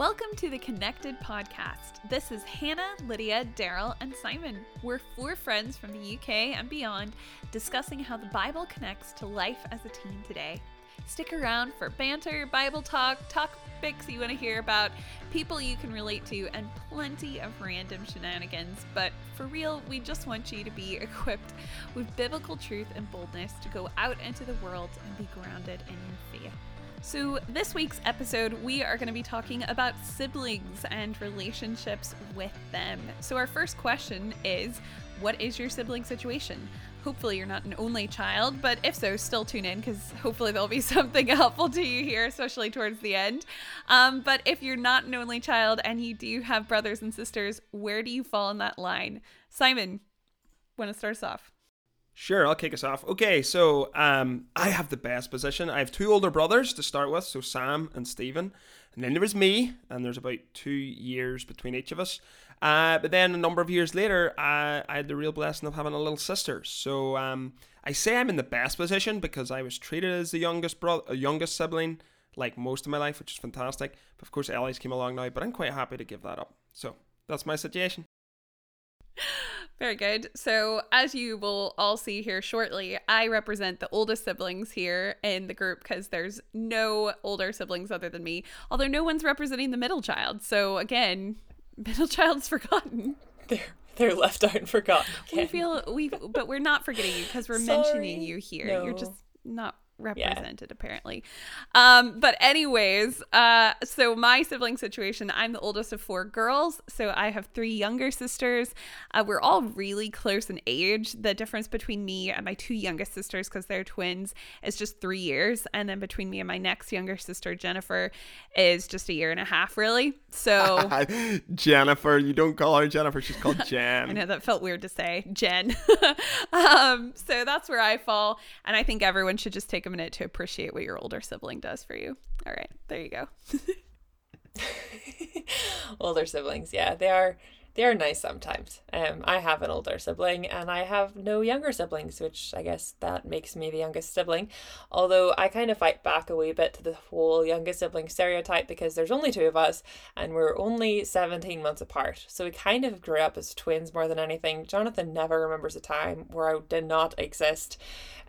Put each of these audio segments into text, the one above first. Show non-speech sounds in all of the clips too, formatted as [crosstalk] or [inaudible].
Welcome to the Connected Podcast. This is Hannah, Lydia, Daryl, and Simon. We're four friends from the UK and beyond discussing how the Bible connects to life as a teen today. Stick around for banter, Bible talk, topics you want to hear about, people you can relate to, and plenty of random shenanigans. But for real, we just want you to be [laughs] equipped with biblical truth and boldness to go out into the world and be grounded in your faith. So, this week's episode, we are going to be talking about siblings and relationships with them. So, our first question is What is your sibling situation? Hopefully, you're not an only child, but if so, still tune in because hopefully there'll be [laughs] something helpful to you here, especially towards the end. Um, but if you're not an only child and you do have brothers and sisters, where do you fall in that line? Simon, want to start us off? Sure, I'll kick us off. Okay, so um, I have the best position. I have two older brothers to start with, so Sam and Stephen. And then there was me, and there's about two years between each of us. Uh, but then a number of years later, I, I had the real blessing of having a little sister. So um, I say I'm in the best position because I was treated as the youngest brother, youngest sibling, like most of my life, which is fantastic. But of course, Ellie's came along now, but I'm quite happy to give that up. So that's my situation. [laughs] Very good. So, as you will all see here shortly, I represent the oldest siblings here in the group because there's no older siblings other than me, although no one's representing the middle child. So, again, [laughs] middle child's forgotten. They're they're left out and forgotten. Again. We feel we, but we're not forgetting you because we're [laughs] Sorry. mentioning you here. No. You're just not represented yeah. apparently. Um but anyways uh so my sibling situation i'm the oldest of four girls so i have three younger sisters. Uh, we're all really close in age. The difference between me and my two youngest sisters because they're twins is just three years and then between me and my next younger sister jennifer is just a year and a half really. So [laughs] jennifer you don't call her jennifer she's called [laughs] jen. i know that felt weird to say jen. [laughs] Um so that's where i fall and i think everyone should just take a minute to appreciate what your older sibling does for you. All right, there you go. [laughs] [laughs] older siblings, yeah, they are they are nice sometimes. Um, I have an older sibling and I have no younger siblings, which I guess that makes me the youngest sibling. Although I kind of fight back a wee bit to the whole youngest sibling stereotype because there's only two of us and we're only 17 months apart. So we kind of grew up as twins more than anything. Jonathan never remembers a time where I did not exist.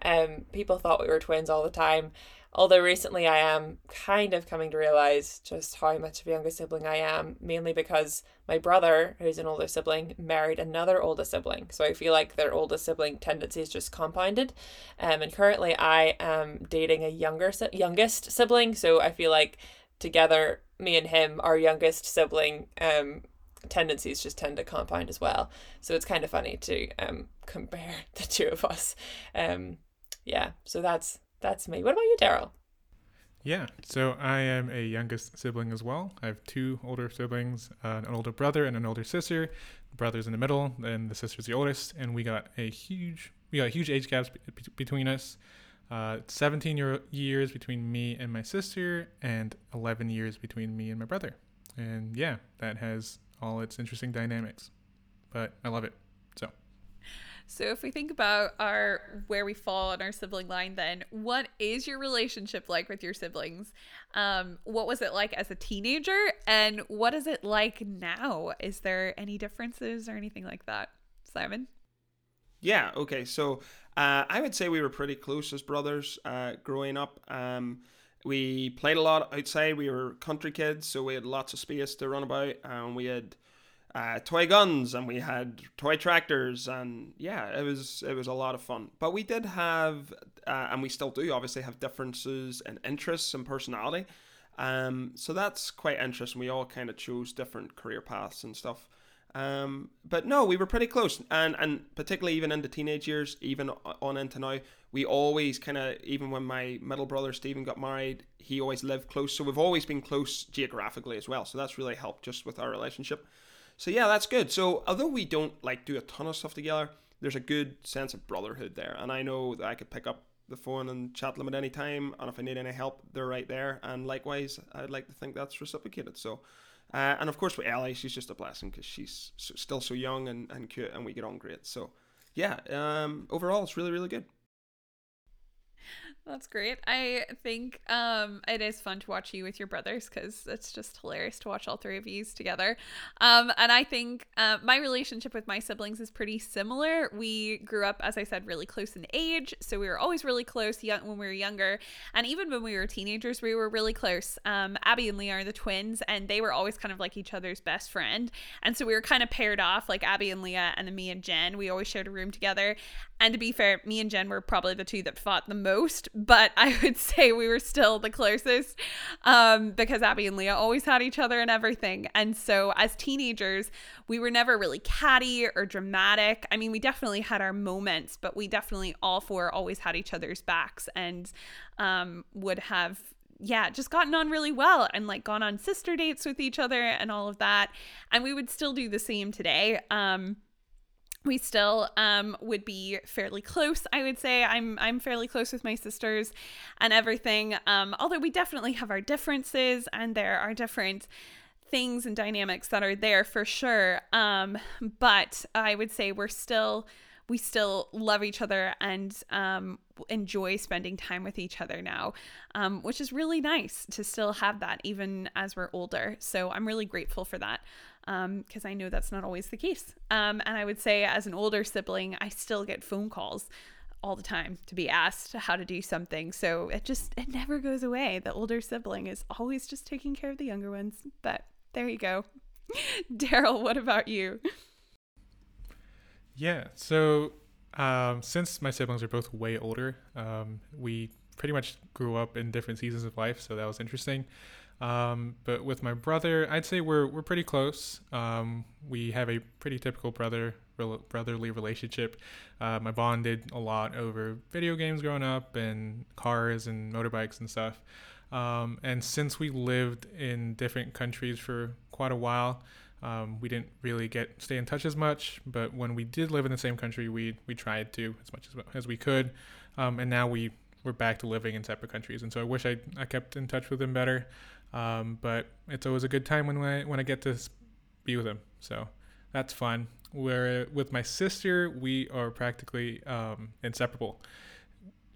Um, people thought we were twins all the time. Although recently I am kind of coming to realize just how much of a younger sibling I am, mainly because my brother, who's an older sibling, married another older sibling. So I feel like their older sibling tendencies just compounded. Um, and currently I am dating a younger youngest sibling, so I feel like together, me and him, our youngest sibling, um, tendencies just tend to compound as well. So it's kind of funny to um [laughs] compare the two of us. Um, yeah. So that's that's me. What about you, Daryl? Yeah, so I am a youngest sibling as well. I have two older siblings, uh, an older brother and an older sister. The brother's in the middle, and the sister's the oldest. And we got a huge, we got huge age gaps be- between us. Uh, 17 year- years between me and my sister, and 11 years between me and my brother. And yeah, that has all its interesting dynamics. But I love it. So. So if we think about our where we fall on our sibling line, then what is your relationship like with your siblings? Um, what was it like as a teenager, and what is it like now? Is there any differences or anything like that, Simon? Yeah. Okay. So uh, I would say we were pretty close as brothers uh, growing up. Um, we played a lot outside. We were country kids, so we had lots of space to run about, and we had uh, toy guns and we had toy tractors and yeah it was it was a lot of fun. But we did have uh, and we still do obviously have differences in interests and personality. Um, so that's quite interesting. We all kind of chose different career paths and stuff. Um, but no we were pretty close. And and particularly even into teenage years even on into now we always kind of even when my middle brother Stephen got married he always lived close. So we've always been close geographically as well. So that's really helped just with our relationship so yeah, that's good. So although we don't like do a ton of stuff together, there's a good sense of brotherhood there, and I know that I could pick up the phone and chat them at any time, and if I need any help, they're right there. And likewise, I'd like to think that's reciprocated. So. Uh, and of course, with Ellie, she's just a blessing because she's so, still so young and, and cute, and we get on great. So, yeah, um, overall, it's really, really good. That's great. I think um, it is fun to watch you with your brothers because it's just hilarious to watch all three of you together. Um, and I think uh, my relationship with my siblings is pretty similar. We grew up, as I said, really close in age, so we were always really close young when we were younger, and even when we were teenagers, we were really close. Um, Abby and Leah are the twins, and they were always kind of like each other's best friend, and so we were kind of paired off, like Abby and Leah, and then me and Jen. We always shared a room together, and to be fair, me and Jen were probably the two that fought the most but [laughs] I would say we were still the closest um, because Abby and Leah always had each other and everything. And so as teenagers, we were never really catty or dramatic. I mean, we definitely had our moments, but we definitely all four always had each other's backs and um, would have yeah, just gotten on really well and like gone on sister dates with each other and all of that. And we would still do the same today. Um, we still um, would be fairly close i would say i'm i'm fairly close with my sisters and everything um, although we definitely have our differences and there are different things and dynamics that are there for sure um, but i would say we're still we still love each other and um, enjoy spending time with each other now, um, which is really nice to still have that even as we're older. So I'm really grateful for that because um, I know that's not always the case. Um, and I would say, as an older sibling, I still get phone calls all the time to be asked how to do something. So it just, it never goes away. The older sibling is always just taking care of the younger ones. But there you go. [laughs] Daryl, what about you? Yeah. So um, since my siblings are both way older, um, we pretty much grew up in different seasons of life. So that was interesting. Um, but with my brother, I'd say we're we're pretty close. Um, we have a pretty typical brother brotherly relationship. Uh, my bonded a lot over video games growing up and cars and motorbikes and stuff. Um, and since we lived in different countries for quite a while, um, we didn't really get stay in touch as much. But when we did live in the same country, we we tried to as much as, as we could. Um, and now we we're back to living in separate countries. And so I wish I, I kept in touch with him better. Um, but it's always a good time when I when I get to be with him. So that's fun. Where with my sister, we are practically um, inseparable.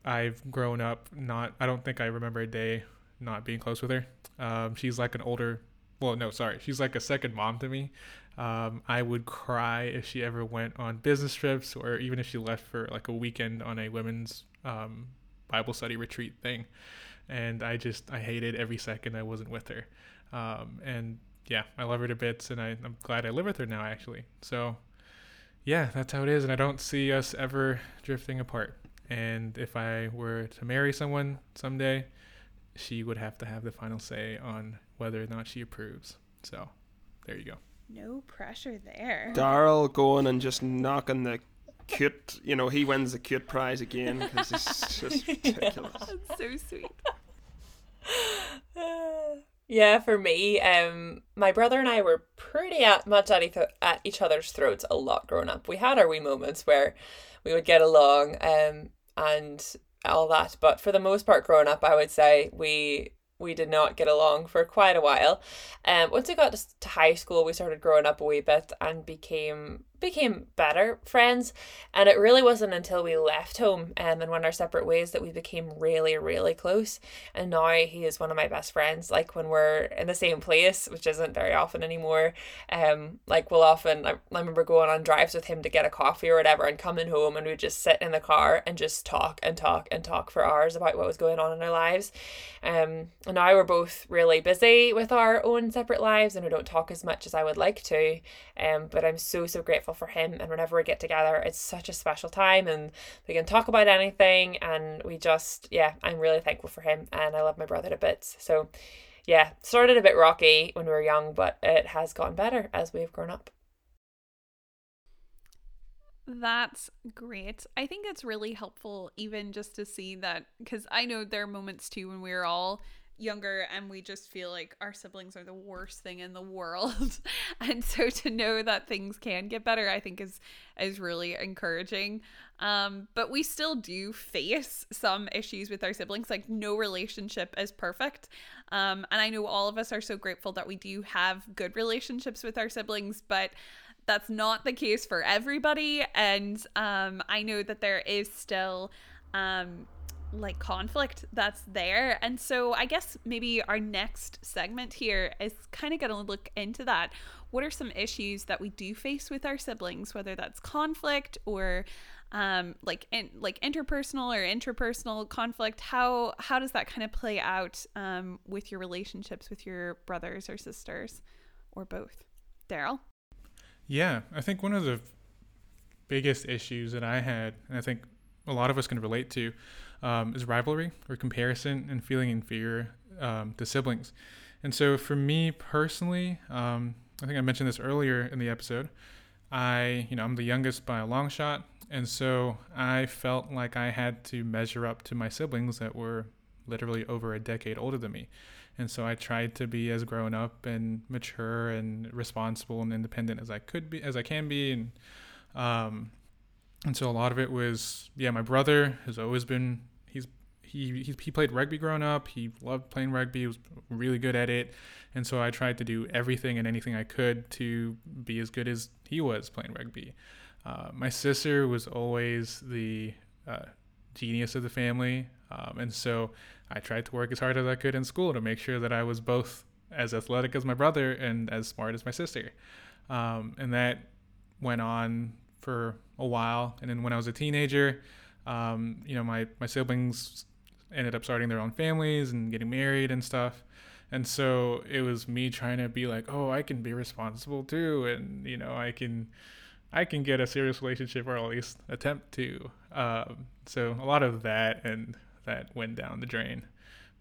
I've grown up not. I don't think I remember a day not being close with her. Um, she's like an older. Well, no, sorry. She's like a second mom to me. Um, I would cry if she ever went on business trips or even if she left for like a weekend on a women's um, Bible study retreat thing and I just I hated every second I wasn't with her. Um, and yeah, I love her to bits, and I, I'm glad I live with her now actually. So yeah, that's how it is, and I don't see us ever drifting apart. And if I were to marry someone someday, she would have to have the final say on whether or not she approves. So there you go. No pressure there. Daryl going and just knocking the cute, you know, he wins the cute prize again because it's just [laughs] ridiculous. That's so sweet. [sighs] yeah, for me, um, my brother and I were pretty at, much at, each, at each other's throats a lot growing up. We had our wee moments where we would get along um, and all that, but for the most part, growing up, I would say we we did not get along for quite a while. Um, once we got to high school, we started growing up a wee bit and became became better friends. And it really wasn't until we left home um, and went our separate ways that we became really, really close. And now he is one of my best friends. Like when we're in the same place, which isn't very often anymore. Um, like we'll often, I, I remember going on drives with him to get a coffee or whatever and coming home and we'd just sit in the car and just talk and talk and talk for hours about what was going on in our lives. Um, and now we're both really busy with our own separate lives and we don't talk as much as I would like to. Um, but I'm so, so grateful for him. And whenever we get together, it's such a special time and we can talk about anything. And we just, yeah, I'm really thankful for him. And I love my brother to bits. So, yeah, started a bit rocky when we were young, but it has gotten better as we've grown up. That's great. I think it's really helpful, even just to see that, because I know there are moments too when we're all younger and we just feel like our siblings are the worst thing in the world. [laughs] And so to know that things can get better i think is is really encouraging. Um but we still do face some issues with our siblings like no relationship is perfect. Um and i know all of us are so grateful that we do have good relationships with our siblings but that's not the case for everybody. And um i know that there is still um like conflict that's there. And so I guess maybe our next segment here is kind of going to look into that. What are some issues that we do face with our siblings, whether that's conflict or um, like in, like interpersonal or interpersonal conflict? How how does that kind of play out um, with your relationships with your brothers or sisters, or both? Daryl. Yeah, I think one of the biggest issues that I had, and I think a lot of us can relate to, um, is rivalry or comparison and feeling inferior um, to siblings. And so for me personally, um, I think I mentioned this earlier in the episode. I, you know, I'm the youngest by a long shot, and so I felt like I had to measure up to my siblings that were literally over a decade older than me. And so I tried to be as grown up and mature and responsible and independent as I could be, as I can be, and um, and so a lot of it was, yeah, my brother has always been he he, played rugby growing up. He loved playing rugby. He was really good at it, and so I tried to do everything and anything I could to be as good as he was playing rugby. Uh, my sister was always the uh, genius of the family, um, and so I tried to work as hard as I could in school to make sure that I was both as athletic as my brother and as smart as my sister. Um, and that went on for a while. And then when I was a teenager, um, you know, my, my siblings ended up starting their own families and getting married and stuff. And so it was me trying to be like, oh, I can be responsible too. And, you know, I can, I can get a serious relationship or at least attempt to. Um, so a lot of that and that went down the drain.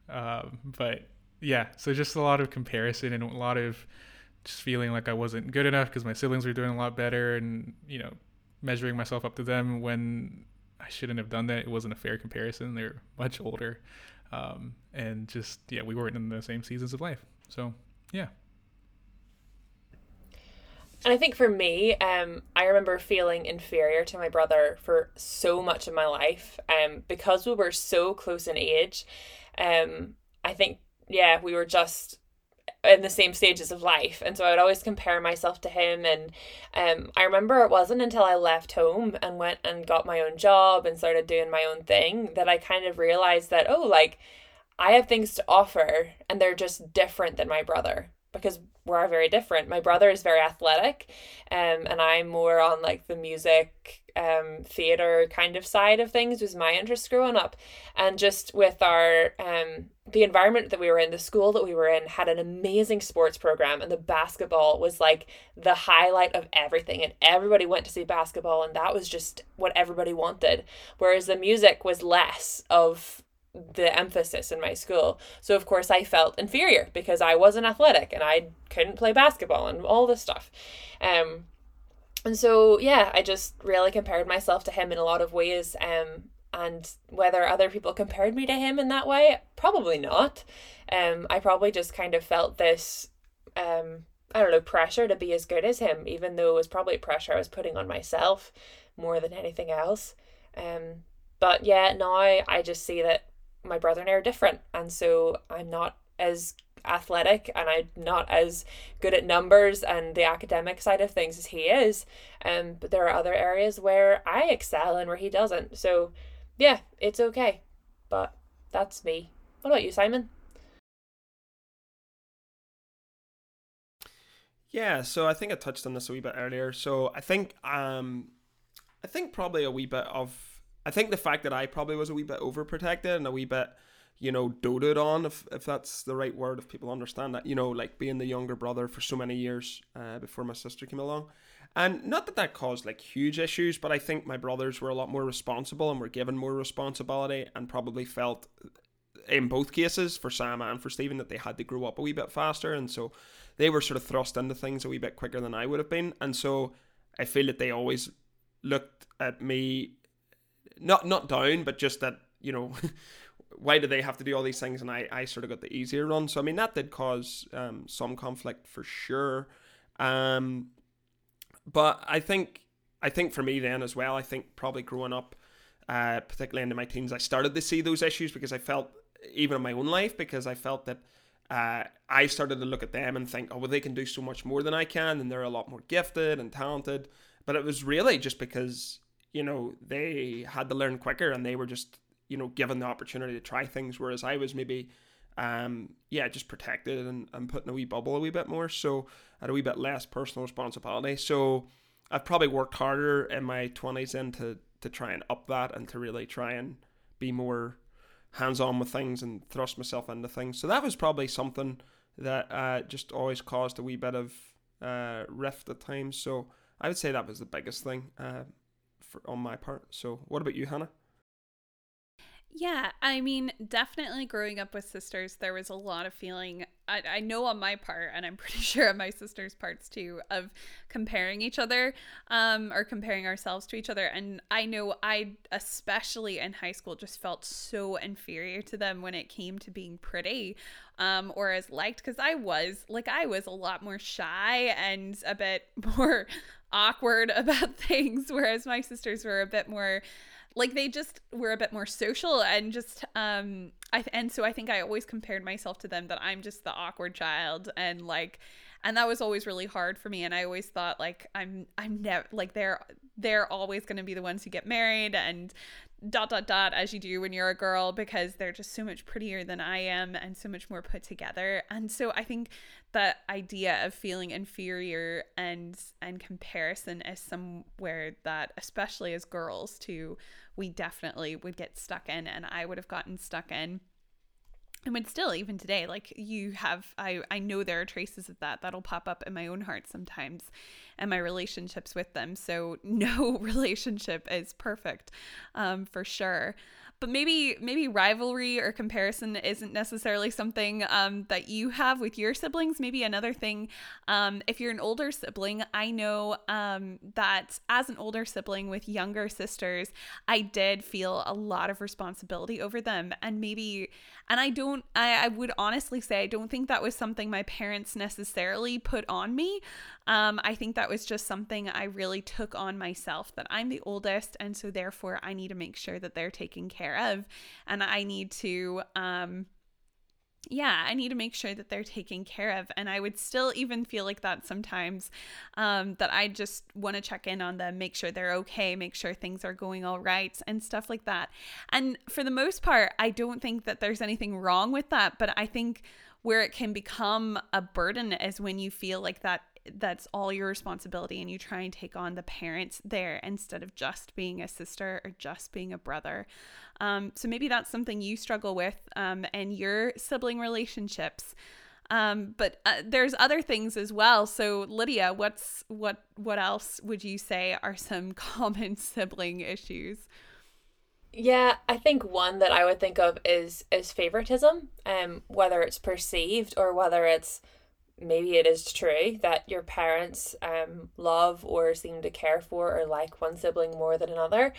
Um, but yeah, so just a lot of comparison and a lot of just feeling like I wasn't good enough because my siblings were doing a lot better and, you know, measuring myself up to them when I shouldn't have done that. It wasn't a fair comparison. They're much older. Um, and just, yeah, we weren't in the same seasons of life. So, yeah. And I think for me, um, I remember feeling inferior to my brother for so much of my life. Um, because we were so close in age, um, I think, yeah, we were just in the same stages of life. And so i would always compare myself to him. And um, i remember it wasn't until i left home and went and got my own job and started doing my own thing that i kind of realized that oh like i have things to offer and they're just different than my brother because we're very different. My brother is very athletic um, and i'm more on like the music um, theater kind of side of things was my interest growing up. And just with our um, the environment that we were in the school that we were in had an amazing sports program and the basketball was like the highlight of everything and everybody went to see basketball and that was just what everybody wanted. Whereas the music was less of the emphasis in my school. So of course I felt inferior because I wasn't athletic and I couldn't play basketball and all this stuff. Um and so yeah, I just really compared myself to him in a lot of ways. Um, and whether other people compared me to him in that way, probably not. Um, I probably just kind of felt this, um, I don't know, pressure to be as good as him, even though it was probably pressure I was putting on myself more than anything else. Um, but yeah, now I just see that my brother and I are different, and so I'm not as athletic and I'm not as good at numbers and the academic side of things as he is. Um, but there are other areas where I excel and where he doesn't. So yeah, it's okay. But that's me. What about you, Simon? Yeah, so I think I touched on this a wee bit earlier. So I think um I think probably a wee bit of I think the fact that I probably was a wee bit overprotected and a wee bit you know, doted on, if, if that's the right word, if people understand that, you know, like being the younger brother for so many years uh, before my sister came along. And not that that caused like huge issues, but I think my brothers were a lot more responsible and were given more responsibility and probably felt in both cases for Sam and for Stephen that they had to grow up a wee bit faster. And so they were sort of thrust into things a wee bit quicker than I would have been. And so I feel that they always looked at me not not down, but just that, you know, [laughs] why do they have to do all these things? And I, I sort of got the easier run. So i mean that did cause um, some conflict for sure. Um, but i think i think for me then as well i think probably growing up uh, particularly into my teens i started to see those issues because i felt even in my own life because i felt that uh, I started to look at them and think, oh, well, they can do so much more than I can, and they're a lot more gifted and talented. But it was really just because, you know, they had to learn quicker and they were just you know given the opportunity to try things, whereas I was maybe um, yeah, just protected and, and put in a wee bubble a wee bit more. So I had a wee bit less personal responsibility. So I've probably worked harder in my 20s then to, to try and up that and to really try and be more hands on with things and thrust myself into things. So that was probably something that uh, just always caused a wee bit of uh, rift at times. So I would say that was the biggest thing uh, for, on my part. So what about you, Hannah? Yeah, I mean, definitely growing up with sisters, there was a lot of feeling, I, I know on my part, and I'm [laughs] pretty sure on my sister's parts too, of comparing each other um, or comparing ourselves to each other. And I know I, especially in high school, just felt so inferior to them when it came to being pretty um, or as liked because I was, like, I was a lot more shy and a bit [laughs] more awkward [laughs] about things, whereas my sisters were a bit more like they just were a bit more social and just um I and so I think I always compared myself to them that I'm just the awkward child and like and that was always really hard for me and I always thought like I'm I'm never like they're they're always going to be the ones who get married and dot dot dot as you do when you're a girl because they're just so much prettier than I am and so much more put together. And so I think that idea of feeling inferior and and comparison is somewhere that especially as girls too we definitely would get stuck in and I would have gotten stuck in. And would still even today like you have I I know there are traces of that that'll pop up in my own heart sometimes and my relationships with them. So [laughs] no relationship is perfect um for sure but maybe maybe rivalry or comparison isn't necessarily something um, that you have with your siblings. Maybe another thing um, if you're an older sibling i know um, that as an older sibling with younger sisters i did feel a lot of responsibility over them. And maybe and i don't I, I would honestly say i don't think that was something my parents necessarily put on me um, I think that was just something I really took on myself that I'm the oldest, and so therefore I need to make sure that they're taken care of, and I need to, um, yeah, I need to make sure that they're taken care of. And I would still even feel like that sometimes um, that I just want to check in on them, make sure they're okay, make sure things are going all right, and stuff like that. And for the most part, I don't think that there's anything wrong with that. But I think where it can become a burden is when you feel like that that's all your responsibility and you try and take on the parents there instead of just being a sister or just being a brother. Um, so maybe that's something you struggle with um, and your sibling relationships. Um, but uh, there's other things as well. So Lydia, what's what what else would you say are some [laughs] common sibling issues? Yeah, I think one that I would think of is is favoritism, um, whether it's perceived or whether it's maybe it is true that your parents um love or seem to care for or like one sibling more than another.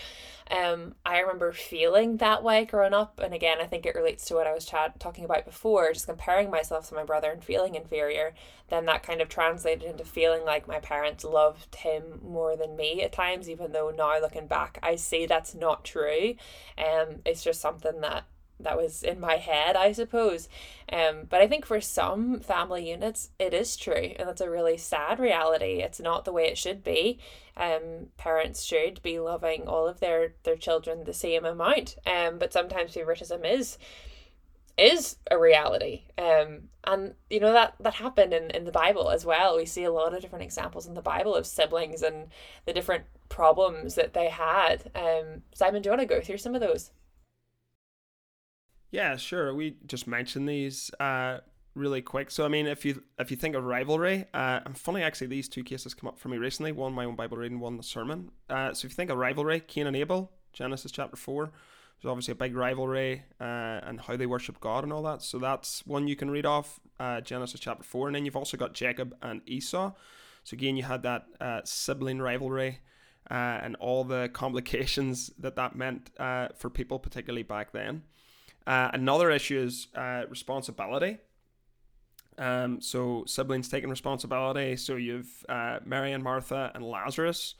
Um, I remember feeling that way growing up, and again, I think it relates to what I was chat- talking about before, just comparing myself to my brother and feeling inferior. Then that kind of translated into feeling like my parents loved him more than me at times, even though now looking back, I see that's not true. Um, it's just something that that was in my head, I suppose. Um, but I think for some family units, it is true, and that's a really sad reality. It's not the way it should be. Um, parents should be loving all of their their children the same amount. Um, but sometimes favoritism is is a reality. Um, and you know that that happened in, in the Bible as well. We see a lot of different examples in the Bible of siblings and the different problems that they had. Um, Simon, do you want to go through some of those? Yeah, sure. We just mentioned these uh, really quick. So I mean, if you if you think of rivalry, uh, and funny actually, these two cases come up for me recently. One my own Bible reading, one the sermon. Uh, so if you think of rivalry, Cain and Abel, Genesis chapter four. There's obviously a big rivalry uh, and how they worship God and all that. So that's one you can read off uh, Genesis chapter four, and then you've also got Jacob and Esau. So again, you had that uh, sibling rivalry. Uh, and all the [laughs] complications that that meant uh, for people, particularly back then. Uh, another issue is uh, responsibility. Um, so siblings taking responsibility. So you've uh, Mary and Martha and Lazarus,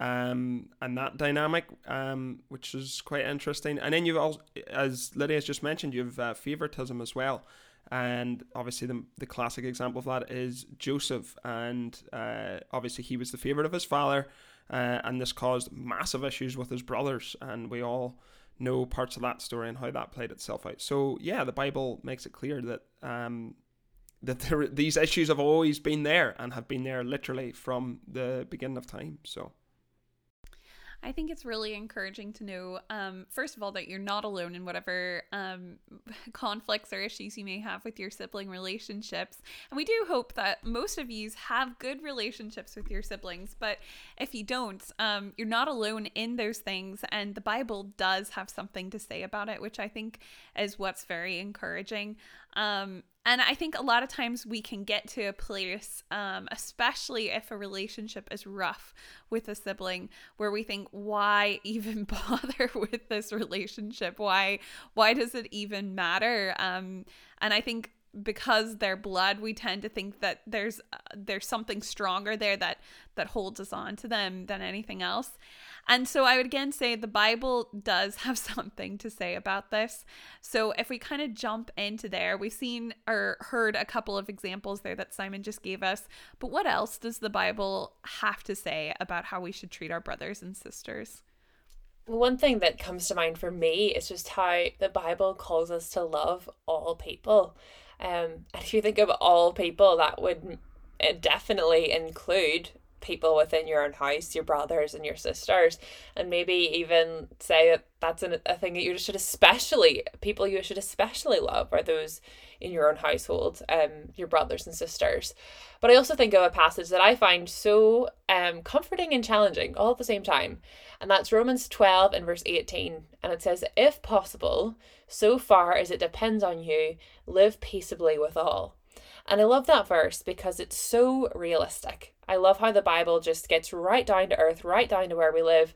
um, and that dynamic, um, which is quite interesting. And then you've also, as Lydia has just mentioned, you've uh, favoritism as well. And obviously, the, the classic example of that is Joseph. And uh, obviously, he was the favorite of his father, uh, and this caused massive issues with his brothers. And we all know parts of that story and how that played itself out. So yeah, the Bible makes it clear that um, that there, these issues have always been there and have been there literally from the beginning of time. So. I think it's really encouraging to know, um, first of all, that you're not alone in whatever um, [laughs] conflicts or issues you may have with your sibling relationships. And we do hope that most of you have good relationships with your siblings. But if you don't, um, you're not alone in those things. And the Bible does have something to say about it, which I think is what's very encouraging. Um, and I think a lot of times we can get to a place, um, especially if a relationship is rough with a sibling, where we think, why [laughs] even bother with this relationship? Why why does it even matter? Um, and I think because they're blood, we tend to think that there's uh, there's something stronger there that that holds us on to them than anything else. And so I would again say the Bible does [laughs] have something to say about this. So if we kind of jump into there, we've seen or heard a couple of examples there that Simon just gave us. But what else does the Bible have to say about how we should treat our brothers and sisters? Well one thing that comes to mind for me is just how the Bible calls us to love all people. Um, and [laughs] if you think of all people, that would definitely include people within your own house, your brothers and your sisters, and maybe even say that that's an, a thing that you should especially people you should especially love are those in your own household, um, your brothers and sisters. But I also think of a passage that I find so um comforting and challenging all at the same time, and that's Romans twelve and verse eighteen, and it says, "If possible, so far as it depends on you, live peaceably with all." And I love that verse because it's so realistic. I love how the Bible just gets right down to earth, right down to where we live.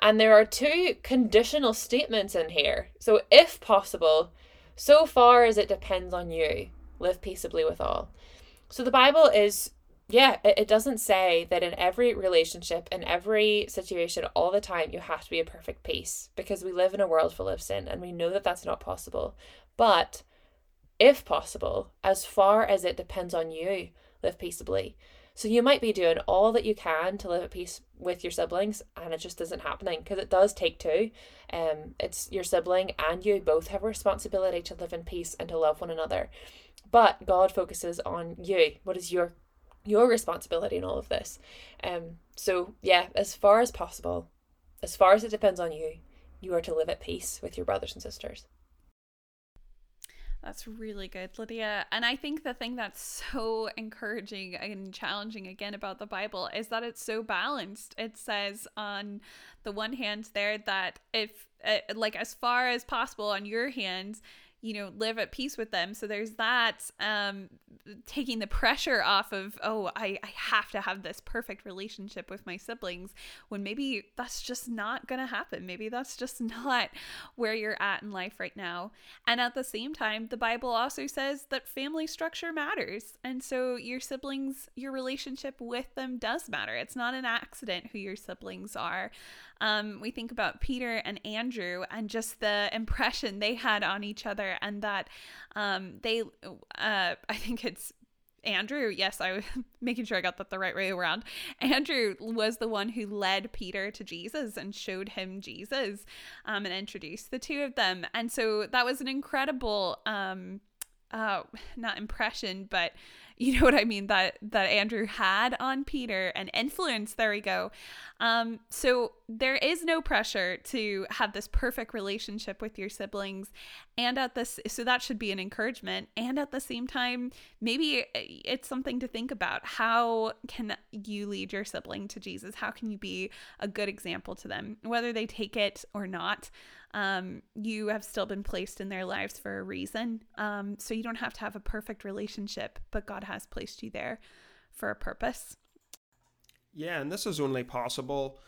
And there are two conditional statements in here. So, if possible, so far as it depends on you, live peaceably with all. So, the Bible is, yeah, it, doesn't say that in every relationship, in every situation, all the time, you have to be a perfect peace because we live in a world full of sin and we know that that's not possible. But if possible, as far as it depends on you, live peaceably. So you might be doing all that you can to live at peace with your siblings, and it just isn't happening because it does take two. Um, it's your sibling and you both have a responsibility to live in peace and to love one another. But God focuses on you. What is your your responsibility in all of this? Um, so yeah, as far as possible, as far as it depends on you, you are to live at peace with your brothers and sisters. That's really good, Lydia. And I think the thing that's so encouraging and challenging again about the Bible is that it's so balanced. It says on the one hand there that if, uh, like, as far as possible on your hands, you know live at peace with them. So there's that um taking the pressure off of oh I, I have to have this perfect relationship with my siblings when maybe that's just not gonna happen. Maybe that's just [laughs] not where you're at in life right now. And at the same time the bible also says that family structure matters. And so your siblings your relationship with them does matter. It's not an accident who your siblings are um, we think about Peter and Andrew and just the [laughs] impression they had on each other, and that um, they, uh, I think it's Andrew, yes, I was [laughs] making sure I got that the right way around. Andrew was the one who led Peter to Jesus and showed him Jesus um, and introduced the two of them. And so that was an incredible, um, uh, [sighs] not impression, but [laughs] you know what I mean that that Andrew had on Peter and influence. There we go. Um, so there is no pressure to have this perfect relationship with your siblings, and at this, so that should be an encouragement. And at the same time, maybe it's something to think about. How can you lead your sibling to Jesus? How can you be a good example to them, whether they take it or not? Um, you have still been placed in their lives for a reason. Um, so you don't have to have a perfect relationship, but God has placed you there for a purpose. Yeah, and this is only possible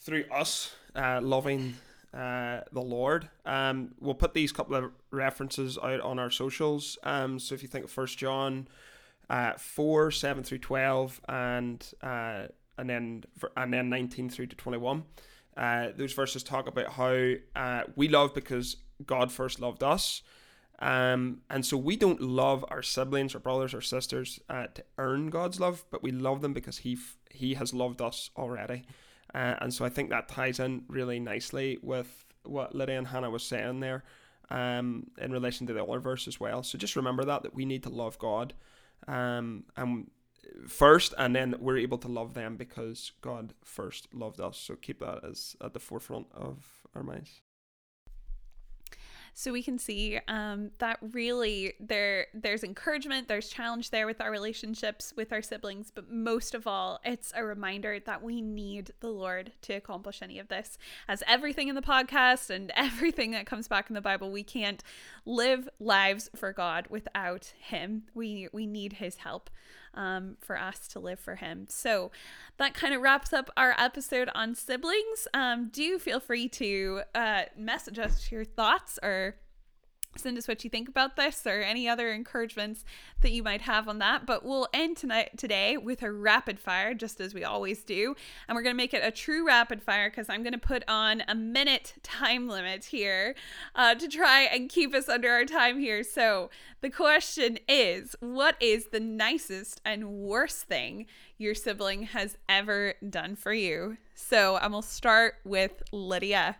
through us uh, loving uh, the Lord. Um, we'll put these couple of references out on our socials. Um, so if you think of First John uh, four seven through twelve, and uh, and then and then nineteen through to twenty one. Uh, those verses talk about how uh, we love because God first loved us. Um, and so we don't love our siblings or brothers or sisters uh, to earn God's love, but we love them because He f- He has loved us already. Uh, and so I think that ties in really nicely with what Lydia and Hannah was saying there, um, in relation to the other verse as well. So just remember that that we need to love God, um, and first, and then we're able to love them because God first loved us. So keep that as at the forefront of our minds. So we can see um, that really there there's encouragement there's challenge there with our relationships with our siblings but most of all it's a reminder that we need the lord to accomplish any of this. As everything in the podcast and [laughs] everything that comes back in the bible we can't live lives for god without him. We we need his help um, for us to live for Him. So that kind of wraps up our episode on siblings. Um, do feel free to uh, message us your thoughts or send us what you think about this or any other encouragements that you might have on that. But we'll end tonight today with a rapid fire, just as we always do. And we're gonna make it a true rapid fire because I'm gonna put on a minute time limit here uh, to try and keep us under our time here. So the question is, what is the nicest and worst thing your sibling has ever done for you? So I'm gonna start with Lydia.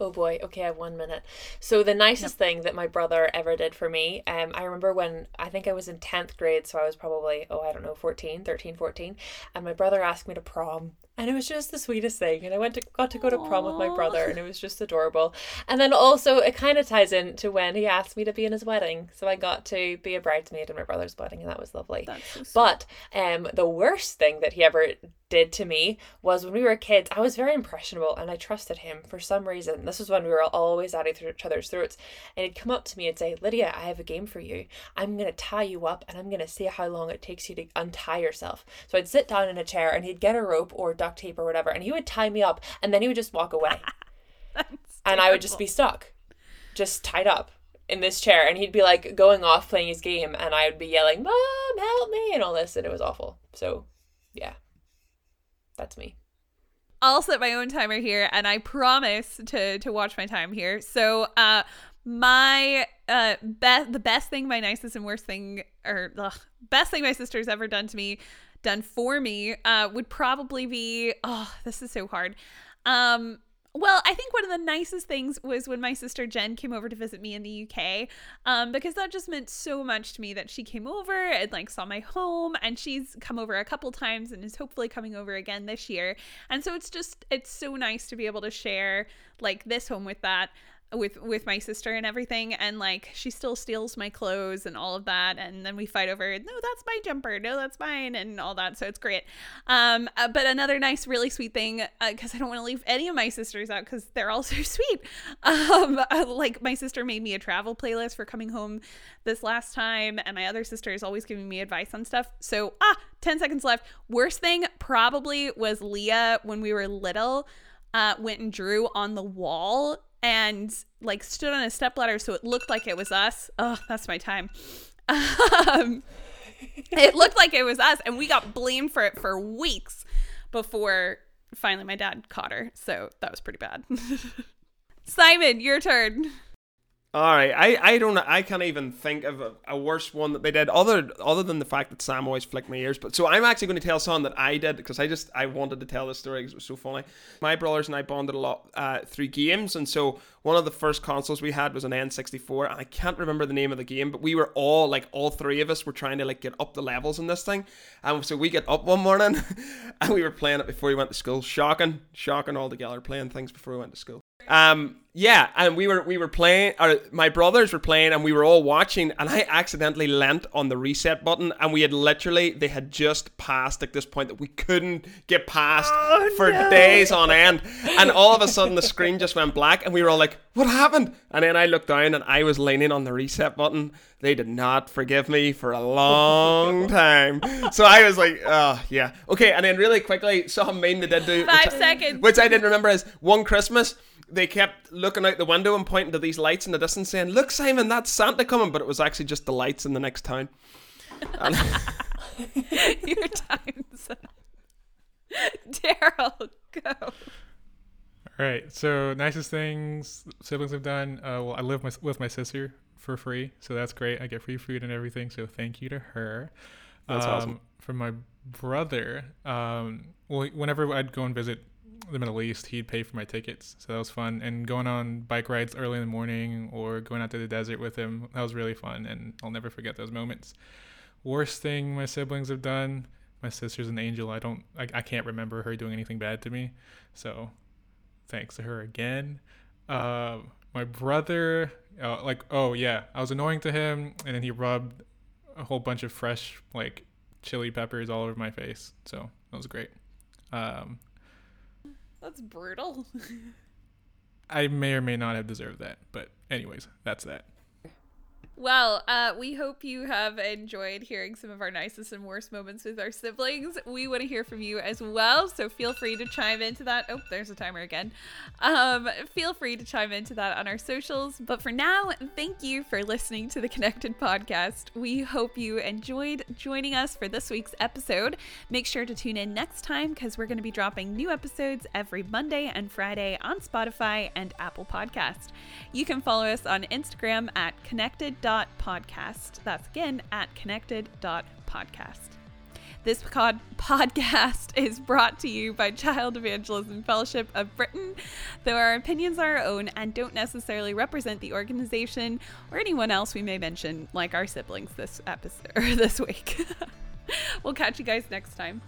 Oh boy. Okay, I have one minute. So the nicest yep. thing that my brother ever did for me, um, I remember when I think I was in 10th grade, so I was probably, oh, I don't know, 14, 13, 14, and my brother asked me to prom and it was just the sweetest thing. And i went to got to go to prom with my brother and it was just adorable. And then also it kind of ties into when he asked me to be in his wedding. So i got to be a bridesmaid in my brother's wedding and that was lovely. So but um the worst thing that he ever did to me was when we were kids i was very impressionable and i trusted him for some reason. This was when we were always at each other's throats. And he'd come up to me and say lydia i have a game for you. I'm going to tie you up and i'm going to see how long it takes you to untie yourself. So i'd sit down in a chair and he'd get a rope or duct tape or whatever, and he would tie me up, and then he would just walk away, [laughs] and I would just be stuck, just tied up in this chair, and he'd be like going off playing his game, and I would be yelling, "Mom, help me!" and all this, and it was awful. So, yeah, that's me. I'll set my own timer here, and I promise to to watch my time here. So, uh, my uh best the best thing my nicest and worst thing or ugh, best thing my sister's ever done to me done for me uh, would probably be oh, this is so hard. Um, well, I think one of the nicest things was when my sister Jen came over to visit me in the UK, um, because that just meant so much to me that she came over and like saw my home, and she's come over a couple times and is hopefully coming over again this year. And so it's just it's so nice to be able to share like this home with that with with my sister and everything and like she still steals my clothes and all of that and then we fight over no that's my jumper. No that's mine and all that so it's great. Um uh, but another nice really sweet thing because uh, i don't want to leave any of my sisters out because they're all [laughs] so sweet. Um [laughs] uh, like my sister made me a travel playlist for coming home this last time and my other sister is always giving me advice on stuff. So ah 10 seconds left. Worst thing probably was leah when we were little uh, went and drew on the wall and like stood on a stepladder so it looked like it was us. Oh, that's my time. [laughs] Um, it looked like it was us, and we got blamed for it for weeks before finally my dad caught her. So that was pretty bad. [laughs] Simon, your turn. All right, I, I don't I can't even think of a, a, worse one that they did other other than the fact that Sam always flicked my ears. But so I'm actually going to tell something that I did because I just I wanted to tell this story because it was so funny. My brothers and I bonded a lot uh, through games, and so one of the first consoles we had was an N64, and I can't remember the name of the game, but we were all like all three of us were trying to like get up the levels in this thing, and so we get up one morning [laughs] and we were playing it before we went to school. Shocking, shocking all together playing things before we went to school. Um, yeah, and we were we were playing. Or my brothers were playing, and we were all watching. And I accidentally leant on the reset button, and we had literally they had just passed at this point that we couldn't get past oh, for no. days on end. And all of a sudden, the screen just went black, and we were all like, "What happened?" And then I looked down, and I was leaning on the reset button. They did not forgive me for a long [laughs] time. So I was like, "Oh yeah, okay." And then really quickly, some meme they did do five which seconds, I, which I didn't remember is one Christmas they kept looking out the window and pointing to these lights in the distance, saying, "Look, Simon, that's Santa coming!" But it was actually just the lights in the next town. [laughs] Your time's Daryl, go. All right. So nicest things siblings have done. Uh, well, I live my, with my sister for free, so that's great. I get free food and everything. So thank you to her. That's um, awesome. For my brother, um, well, whenever I'd go and visit the Middle East, he'd pay for my tickets, so that was fun. And going on bike rides early in the morning or going out to the desert with him, that was really fun, and I'll never forget those moments. Worst thing my siblings have done. My sister's an angel. I don't. I, I can't remember her doing anything bad to me. So, thanks to her again. Uh, my brother, uh, like, oh yeah, I was annoying to him, and then he rubbed a whole bunch of fresh like chili peppers all over my face. So that was great. Um, That's brutal. [laughs] I may or may not have deserved that, but anyways, that's that. Well, uh, we hope you have enjoyed hearing some of our nicest and worst moments with our siblings. We want to hear from you as well, so feel free to chime into that. Oh, there's a timer again. Um, feel free to chime into that on our socials. But for now, thank you for listening to the Connected podcast. We hope you enjoyed joining us for this week's episode. Make sure to tune in next time because we're going to be dropping new episodes every Monday and Friday on Spotify and Apple Podcast. You can follow us on Instagram at connected.podcast. That's again at connected.podcast. This pod- [laughs] podcast is brought to you by Child Evangelism Fellowship of Britain, though our opinions are our own and don't necessarily represent the organization or anyone else we may mention, like our siblings this episode [laughs] or this week. [laughs] we'll catch you guys next time.